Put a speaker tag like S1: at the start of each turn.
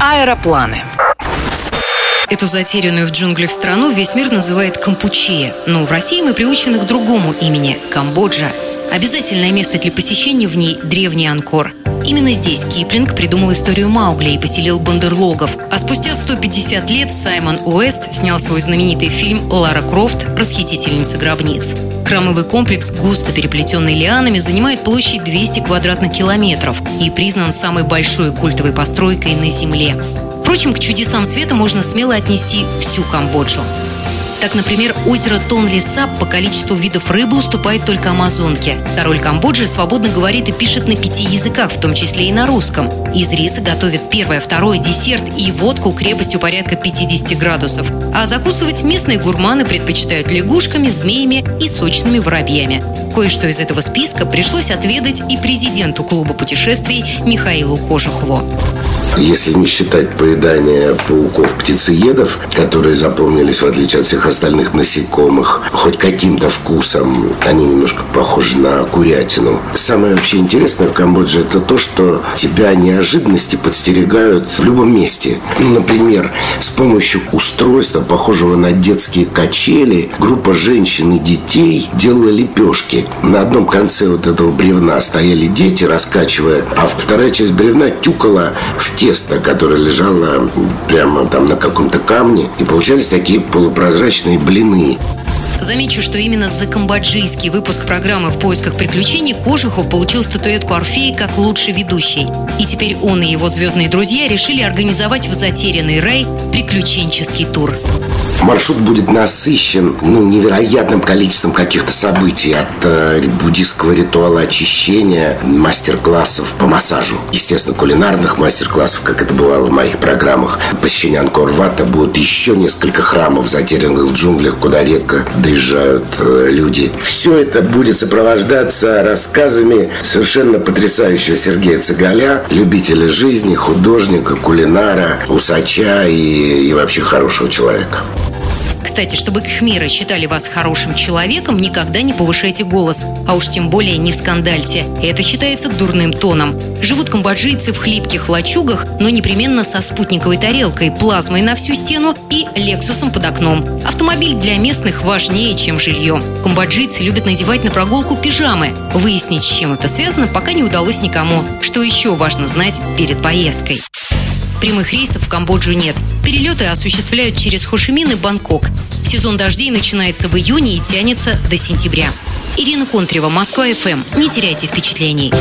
S1: аэропланы.
S2: Эту затерянную в джунглях страну весь мир называет Кампучия, но в России мы приучены к другому имени – Камбоджа. Обязательное место для посещения в ней – древний Анкор. Именно здесь Киплинг придумал историю Маугли и поселил бандерлогов. А спустя 150 лет Саймон Уэст снял свой знаменитый фильм «Лара Крофт. Расхитительница гробниц». Храмовый комплекс, густо переплетенный лианами, занимает площадь 200 квадратных километров и признан самой большой культовой постройкой на Земле. Впрочем, к чудесам света можно смело отнести всю Камбоджу. Так, например, озеро Тонли Сап по количеству видов рыбы уступает только Амазонке. Король Камбоджи свободно говорит и пишет на пяти языках, в том числе и на русском. Из риса готовят первое, второе, десерт и водку крепостью порядка 50 градусов. А закусывать местные гурманы предпочитают лягушками, змеями и сочными воробьями. Кое-что из этого списка пришлось отведать и президенту клуба путешествий Михаилу Кожухову.
S3: Если не считать поедания пауков-птицеедов, которые запомнились, в отличие от всех остальных насекомых, хоть каким-то вкусом, они немножко похожи на курятину. Самое вообще интересное в Камбодже это то, что тебя неожиданности подстерегают в любом месте. Ну, например, с помощью устройства, похожего на детские качели, группа женщин и детей делала лепешки. На одном конце вот этого бревна стояли дети, раскачивая, а вторая часть бревна тюкала в тесто, которое лежало прямо там на каком-то камне, и получались такие полупрозрачные блины.
S2: Замечу, что именно за камбоджийский выпуск программы «В поисках приключений» Кожухов получил статуэтку Орфея как лучший ведущий. И теперь он и его звездные друзья решили организовать в затерянный рай приключенческий тур.
S3: Маршрут будет насыщен ну, невероятным количеством каких-то событий от э, буддийского ритуала очищения, мастер-классов по массажу. Естественно, кулинарных мастер-классов, как это бывало в моих программах. Посещение Анкор-Вата будут еще несколько храмов, затерянных в джунглях, куда редко доезжают э, люди. Все это будет сопровождаться рассказами совершенно потрясающего Сергея Цыгаля, любителя жизни, художника, кулинара, усача и, и вообще хорошего человека.
S2: Кстати, чтобы кхмиры считали вас хорошим человеком, никогда не повышайте голос, а уж тем более не скандальте. Это считается дурным тоном. Живут камбоджийцы в хлипких лачугах, но непременно со спутниковой тарелкой, плазмой на всю стену и лексусом под окном. Автомобиль для местных важнее, чем жилье. Камбоджийцы любят надевать на прогулку пижамы. Выяснить, с чем это связано, пока не удалось никому. Что еще важно знать перед поездкой? Прямых рейсов в Камбоджу нет. Перелеты осуществляют через Хошимин и Бангкок. Сезон дождей начинается в июне и тянется до сентября. Ирина Контрева, Москва ФМ. Не теряйте впечатлений.